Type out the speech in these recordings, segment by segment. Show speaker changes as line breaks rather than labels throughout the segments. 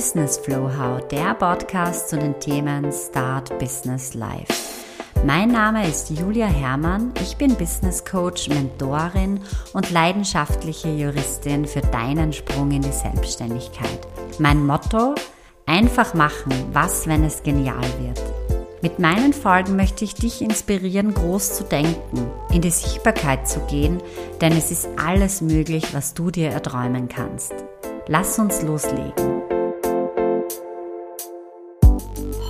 Business Flow How, der Podcast zu den Themen Start Business Life. Mein Name ist Julia Herrmann, ich bin Business Coach, Mentorin und leidenschaftliche Juristin für deinen Sprung in die Selbstständigkeit. Mein Motto, einfach machen, was, wenn es genial wird. Mit meinen Folgen möchte ich dich inspirieren, groß zu denken, in die Sichtbarkeit zu gehen, denn es ist alles möglich, was du dir erträumen kannst. Lass uns loslegen.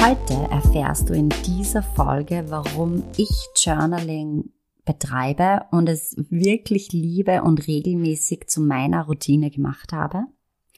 Heute erfährst du in dieser Folge, warum ich Journaling betreibe und es wirklich liebe und regelmäßig zu meiner Routine gemacht habe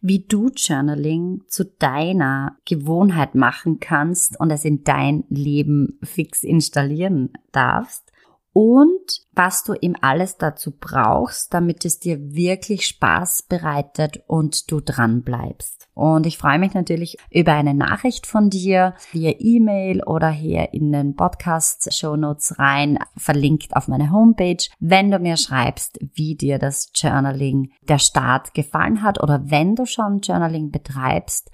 wie du Journaling zu deiner Gewohnheit machen kannst und es in dein Leben fix installieren darfst und was du ihm alles dazu brauchst, damit es dir wirklich Spaß bereitet und du dran bleibst. Und ich freue mich natürlich über eine Nachricht von dir via E-Mail oder hier in den Podcast Show Notes rein, verlinkt auf meine Homepage, wenn du mir schreibst, wie dir das Journaling der Start gefallen hat oder wenn du schon Journaling betreibst,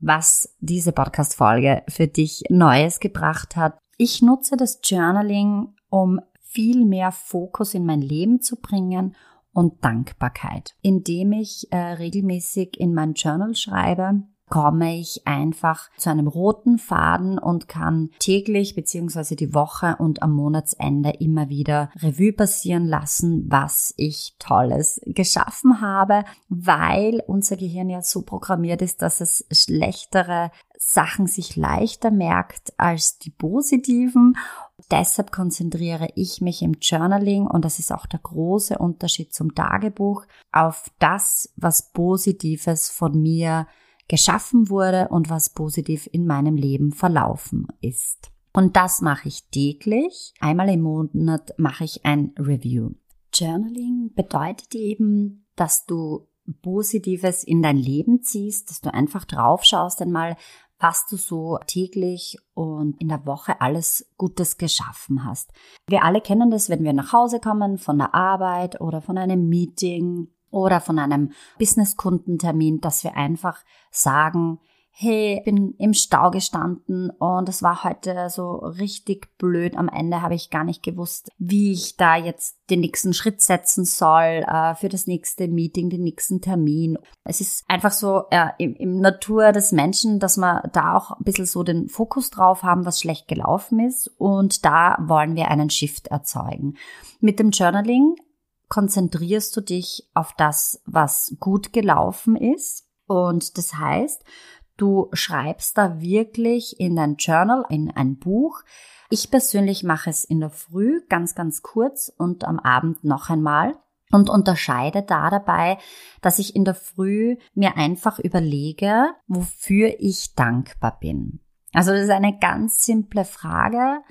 was diese Podcast Folge für dich Neues gebracht hat. Ich nutze das Journaling, um viel mehr Fokus in mein Leben zu bringen und Dankbarkeit. Indem ich äh, regelmäßig in mein Journal schreibe, komme ich einfach zu einem roten Faden und kann täglich beziehungsweise die Woche und am Monatsende immer wieder Revue passieren lassen, was ich Tolles geschaffen habe, weil unser Gehirn ja so programmiert ist, dass es schlechtere Sachen sich leichter merkt als die positiven Deshalb konzentriere ich mich im Journaling, und das ist auch der große Unterschied zum Tagebuch, auf das, was Positives von mir geschaffen wurde und was positiv in meinem Leben verlaufen ist. Und das mache ich täglich. Einmal im Monat mache ich ein Review. Journaling bedeutet eben, dass du Positives in dein Leben ziehst, dass du einfach drauf schaust einmal, was du so täglich und in der Woche alles Gutes geschaffen hast. Wir alle kennen das, wenn wir nach Hause kommen von der Arbeit oder von einem Meeting oder von einem Business-Kundentermin, dass wir einfach sagen, hey, bin im Stau gestanden und es war heute so richtig blöd. Am Ende habe ich gar nicht gewusst, wie ich da jetzt den nächsten Schritt setzen soll äh, für das nächste Meeting, den nächsten Termin. Es ist einfach so äh, im, im Natur des Menschen, dass wir da auch ein bisschen so den Fokus drauf haben, was schlecht gelaufen ist und da wollen wir einen Shift erzeugen. Mit dem Journaling konzentrierst du dich auf das, was gut gelaufen ist. Und das heißt, Du schreibst da wirklich in dein Journal, in ein Buch. Ich persönlich mache es in der Früh ganz, ganz kurz und am Abend noch einmal und unterscheide da dabei, dass ich in der Früh mir einfach überlege, wofür ich dankbar bin. Also das ist eine ganz simple Frage.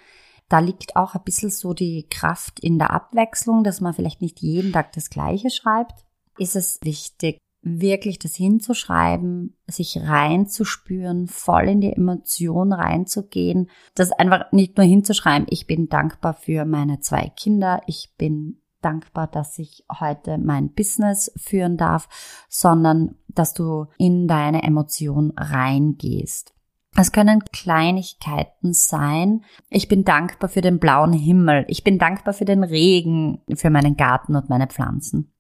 Da liegt auch ein bisschen so die Kraft in der Abwechslung, dass man vielleicht nicht jeden Tag das Gleiche schreibt. Ist es wichtig, wirklich das hinzuschreiben, sich reinzuspüren, voll in die Emotion reinzugehen, das einfach nicht nur hinzuschreiben, ich bin dankbar für meine zwei Kinder, ich bin dankbar, dass ich heute mein Business führen darf, sondern dass du in deine Emotion reingehst. Es können Kleinigkeiten sein. Ich bin dankbar für den blauen Himmel. Ich bin dankbar für den Regen, für meinen Garten und meine Pflanzen.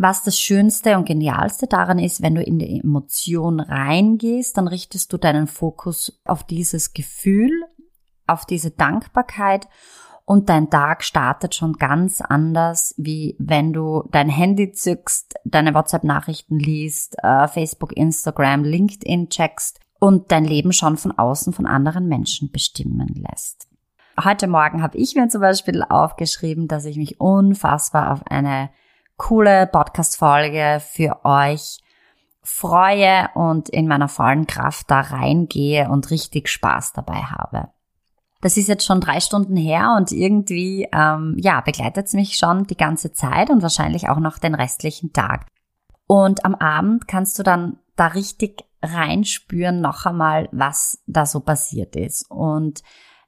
Was das Schönste und Genialste daran ist, wenn du in die Emotion reingehst, dann richtest du deinen Fokus auf dieses Gefühl, auf diese Dankbarkeit und dein Tag startet schon ganz anders, wie wenn du dein Handy zückst, deine WhatsApp-Nachrichten liest, äh, Facebook, Instagram, LinkedIn checkst und dein Leben schon von außen von anderen Menschen bestimmen lässt. Heute Morgen habe ich mir zum Beispiel aufgeschrieben, dass ich mich unfassbar auf eine coole Podcast-Folge für euch freue und in meiner vollen Kraft da reingehe und richtig Spaß dabei habe. Das ist jetzt schon drei Stunden her und irgendwie, ähm, ja, begleitet es mich schon die ganze Zeit und wahrscheinlich auch noch den restlichen Tag. Und am Abend kannst du dann da richtig reinspüren noch einmal, was da so passiert ist. Und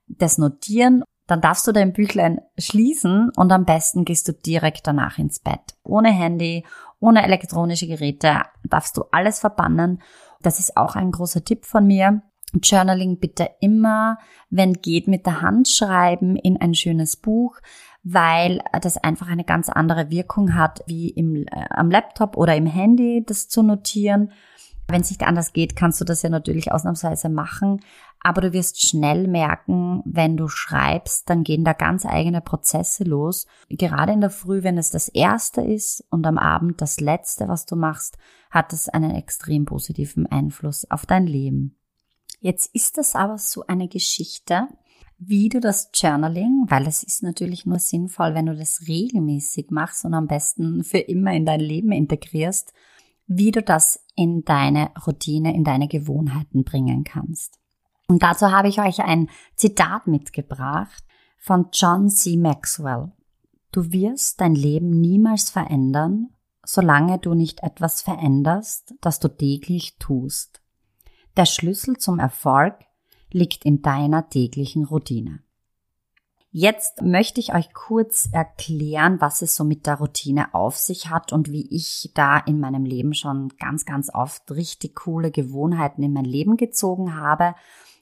das Notieren dann darfst du dein Büchlein schließen und am besten gehst du direkt danach ins Bett. Ohne Handy, ohne elektronische Geräte darfst du alles verbannen. Das ist auch ein großer Tipp von mir. Journaling bitte immer, wenn geht, mit der Hand schreiben in ein schönes Buch, weil das einfach eine ganz andere Wirkung hat, wie im, äh, am Laptop oder im Handy das zu notieren. Wenn es nicht anders geht, kannst du das ja natürlich ausnahmsweise machen. Aber du wirst schnell merken, wenn du schreibst, dann gehen da ganz eigene Prozesse los. Gerade in der Früh, wenn es das erste ist und am Abend das letzte, was du machst, hat es einen extrem positiven Einfluss auf dein Leben. Jetzt ist das aber so eine Geschichte, wie du das Journaling, weil es ist natürlich nur sinnvoll, wenn du das regelmäßig machst und am besten für immer in dein Leben integrierst, wie du das in deine Routine, in deine Gewohnheiten bringen kannst. Und dazu habe ich euch ein Zitat mitgebracht von John C. Maxwell. Du wirst dein Leben niemals verändern, solange du nicht etwas veränderst, das du täglich tust. Der Schlüssel zum Erfolg liegt in deiner täglichen Routine. Jetzt möchte ich euch kurz erklären, was es so mit der Routine auf sich hat und wie ich da in meinem Leben schon ganz, ganz oft richtig coole Gewohnheiten in mein Leben gezogen habe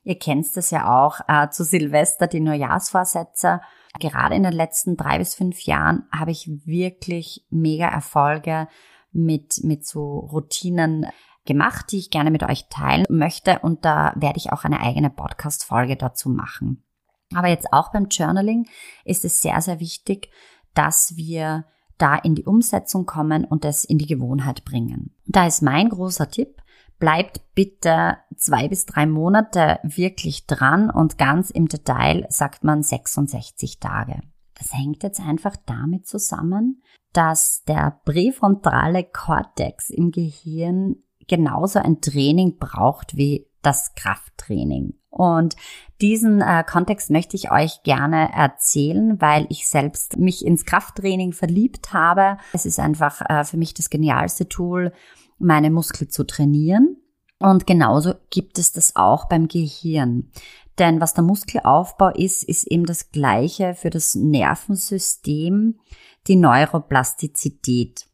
Ihr kennt es ja auch äh, zu Silvester, die Neujahrsvorsätze. Gerade in den letzten drei bis fünf Jahren habe ich wirklich mega Erfolge mit, mit so Routinen gemacht, die ich gerne mit euch teilen möchte. Und da werde ich auch eine eigene Podcast-Folge dazu machen. Aber jetzt auch beim Journaling ist es sehr, sehr wichtig, dass wir da in die Umsetzung kommen und es in die Gewohnheit bringen. Da ist mein großer Tipp, bleibt bitte zwei bis drei Monate wirklich dran und ganz im Detail sagt man 66 Tage. Das hängt jetzt einfach damit zusammen, dass der präfrontale Kortex im Gehirn genauso ein Training braucht wie das Krafttraining. Und diesen äh, Kontext möchte ich euch gerne erzählen, weil ich selbst mich ins Krafttraining verliebt habe. Es ist einfach äh, für mich das genialste Tool, meine Muskel zu trainieren. Und genauso gibt es das auch beim Gehirn. Denn was der Muskelaufbau ist, ist eben das gleiche für das Nervensystem, die Neuroplastizität.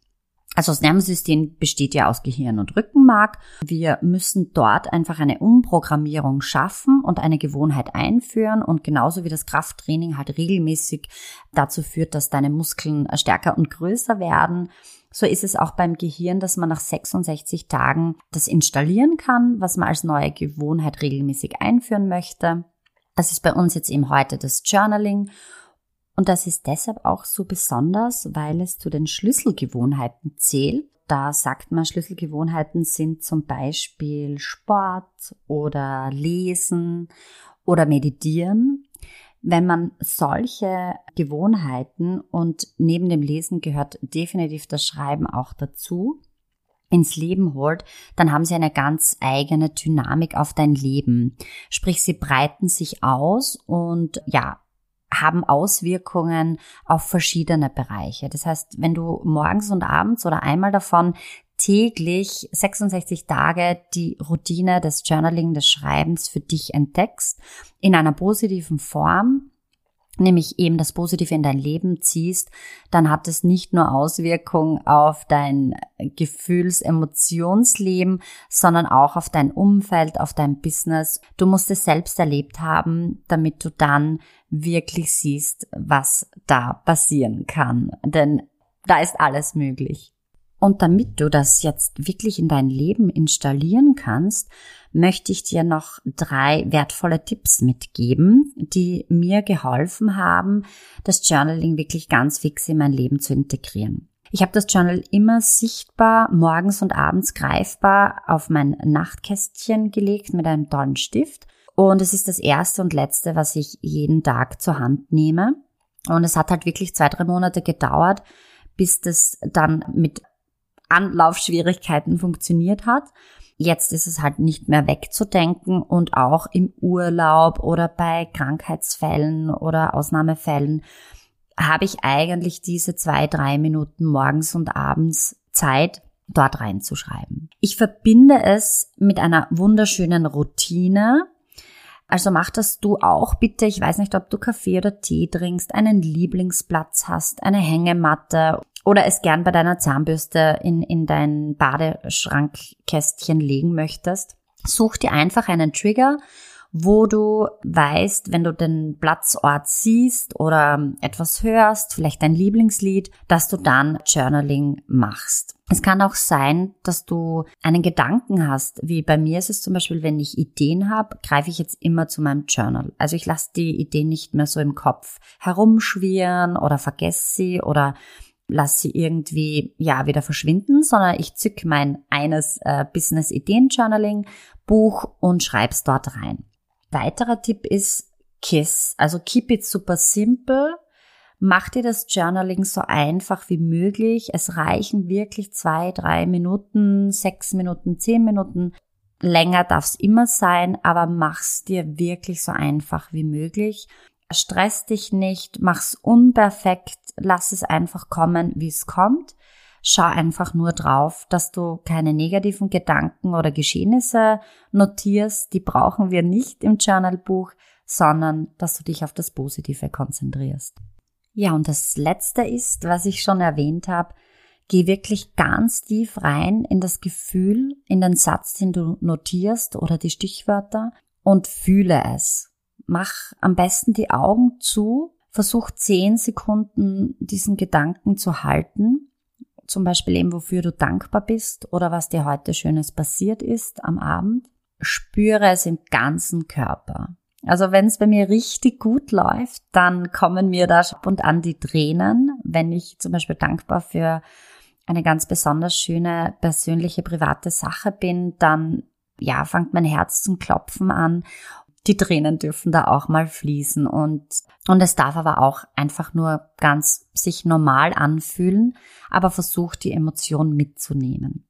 Also das Nervensystem besteht ja aus Gehirn und Rückenmark. Wir müssen dort einfach eine Umprogrammierung schaffen und eine Gewohnheit einführen und genauso wie das Krafttraining halt regelmäßig dazu führt, dass deine Muskeln stärker und größer werden, so ist es auch beim Gehirn, dass man nach 66 Tagen das installieren kann, was man als neue Gewohnheit regelmäßig einführen möchte. Das ist bei uns jetzt eben heute das Journaling. Und das ist deshalb auch so besonders, weil es zu den Schlüsselgewohnheiten zählt. Da sagt man, Schlüsselgewohnheiten sind zum Beispiel Sport oder Lesen oder Meditieren. Wenn man solche Gewohnheiten und neben dem Lesen gehört definitiv das Schreiben auch dazu, ins Leben holt, dann haben sie eine ganz eigene Dynamik auf dein Leben. Sprich, sie breiten sich aus und ja, haben Auswirkungen auf verschiedene Bereiche. Das heißt, wenn du morgens und abends oder einmal davon täglich 66 Tage die Routine des Journaling, des Schreibens für dich entdeckst, in einer positiven Form, nämlich eben das Positive in dein Leben ziehst, dann hat es nicht nur Auswirkungen auf dein Gefühls-, Emotionsleben, sondern auch auf dein Umfeld, auf dein Business. Du musst es selbst erlebt haben, damit du dann wirklich siehst, was da passieren kann. Denn da ist alles möglich. Und damit du das jetzt wirklich in dein Leben installieren kannst, möchte ich dir noch drei wertvolle Tipps mitgeben, die mir geholfen haben, das Journaling wirklich ganz fix in mein Leben zu integrieren. Ich habe das Journal immer sichtbar morgens und abends greifbar auf mein Nachtkästchen gelegt mit einem tollen Stift. Und es ist das erste und letzte, was ich jeden Tag zur Hand nehme. Und es hat halt wirklich zwei, drei Monate gedauert, bis das dann mit Anlaufschwierigkeiten funktioniert hat. Jetzt ist es halt nicht mehr wegzudenken und auch im Urlaub oder bei Krankheitsfällen oder Ausnahmefällen habe ich eigentlich diese zwei, drei Minuten morgens und abends Zeit, dort reinzuschreiben. Ich verbinde es mit einer wunderschönen Routine, Also mach das du auch bitte. Ich weiß nicht, ob du Kaffee oder Tee trinkst, einen Lieblingsplatz hast, eine Hängematte oder es gern bei deiner Zahnbürste in, in dein Badeschrankkästchen legen möchtest. Such dir einfach einen Trigger, wo du weißt, wenn du den Platzort siehst oder etwas hörst, vielleicht dein Lieblingslied, dass du dann Journaling machst. Es kann auch sein, dass du einen Gedanken hast, wie bei mir ist es zum Beispiel, wenn ich Ideen habe, greife ich jetzt immer zu meinem Journal. Also ich lasse die Ideen nicht mehr so im Kopf herumschwirren oder vergesse sie oder lass sie irgendwie ja wieder verschwinden, sondern ich zück mein eines äh, Business Ideen Journaling Buch und schreib's dort rein. Weiterer Tipp ist KISS, also keep it super simple. Mach dir das Journaling so einfach wie möglich. Es reichen wirklich zwei, drei Minuten, sechs Minuten, zehn Minuten. Länger darf es immer sein, aber mach's dir wirklich so einfach wie möglich. Stress dich nicht, mach's unperfekt, lass es einfach kommen, wie es kommt. Schau einfach nur drauf, dass du keine negativen Gedanken oder Geschehnisse notierst. Die brauchen wir nicht im Journalbuch, sondern dass du dich auf das Positive konzentrierst. Ja, und das Letzte ist, was ich schon erwähnt habe, geh wirklich ganz tief rein in das Gefühl, in den Satz, den du notierst oder die Stichwörter und fühle es. Mach am besten die Augen zu, versuch zehn Sekunden diesen Gedanken zu halten. Zum Beispiel eben, wofür du dankbar bist oder was dir heute Schönes passiert ist am Abend. Spüre es im ganzen Körper. Also wenn es bei mir richtig gut läuft, dann kommen mir da ab und an die Tränen, wenn ich zum Beispiel dankbar für eine ganz besonders schöne persönliche private Sache bin, dann ja, fängt mein Herz zum Klopfen an die Tränen dürfen da auch mal fließen und, und es darf aber auch einfach nur ganz sich normal anfühlen, aber versucht die Emotion mitzunehmen.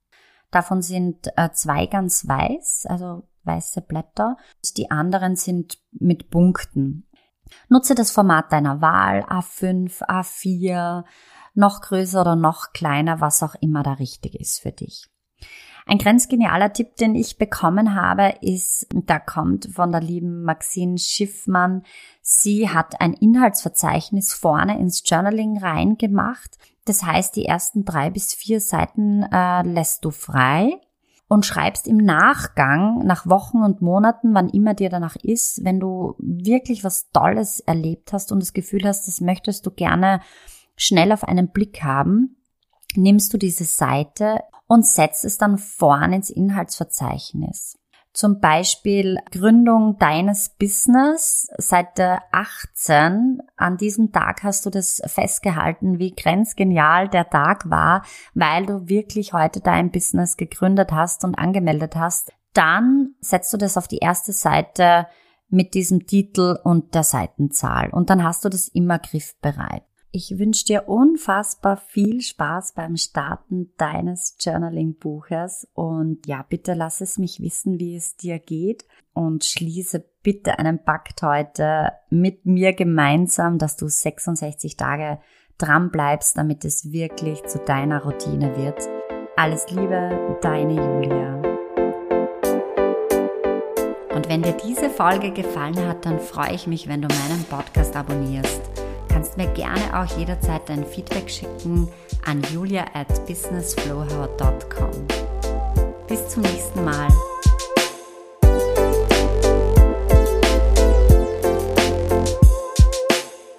Davon sind äh, zwei ganz weiß, also weiße Blätter. Die anderen sind mit Punkten. Nutze das Format deiner Wahl, A5, A4, noch größer oder noch kleiner, was auch immer da richtig ist für dich. Ein grenzgenialer Tipp, den ich bekommen habe, ist, da kommt von der lieben Maxine Schiffmann. Sie hat ein Inhaltsverzeichnis vorne ins Journaling reingemacht. Das heißt, die ersten drei bis vier Seiten äh, lässt du frei und schreibst im Nachgang, nach Wochen und Monaten, wann immer dir danach ist, wenn du wirklich was Tolles erlebt hast und das Gefühl hast, das möchtest du gerne schnell auf einen Blick haben, nimmst du diese Seite und setzt es dann vorn ins Inhaltsverzeichnis. Zum Beispiel Gründung deines Business, Seite 18. An diesem Tag hast du das festgehalten, wie grenzgenial der Tag war, weil du wirklich heute dein Business gegründet hast und angemeldet hast. Dann setzt du das auf die erste Seite mit diesem Titel und der Seitenzahl und dann hast du das immer griffbereit. Ich wünsche dir unfassbar viel Spaß beim Starten deines Journaling-Buches und ja, bitte lass es mich wissen, wie es dir geht und schließe bitte einen Pakt heute mit mir gemeinsam, dass du 66 Tage dran bleibst, damit es wirklich zu deiner Routine wird. Alles Liebe, deine Julia. Und wenn dir diese Folge gefallen hat, dann freue ich mich, wenn du meinen Podcast abonnierst kannst mir gerne auch jederzeit dein Feedback schicken an julia at businessflowhow.com. Bis zum nächsten Mal.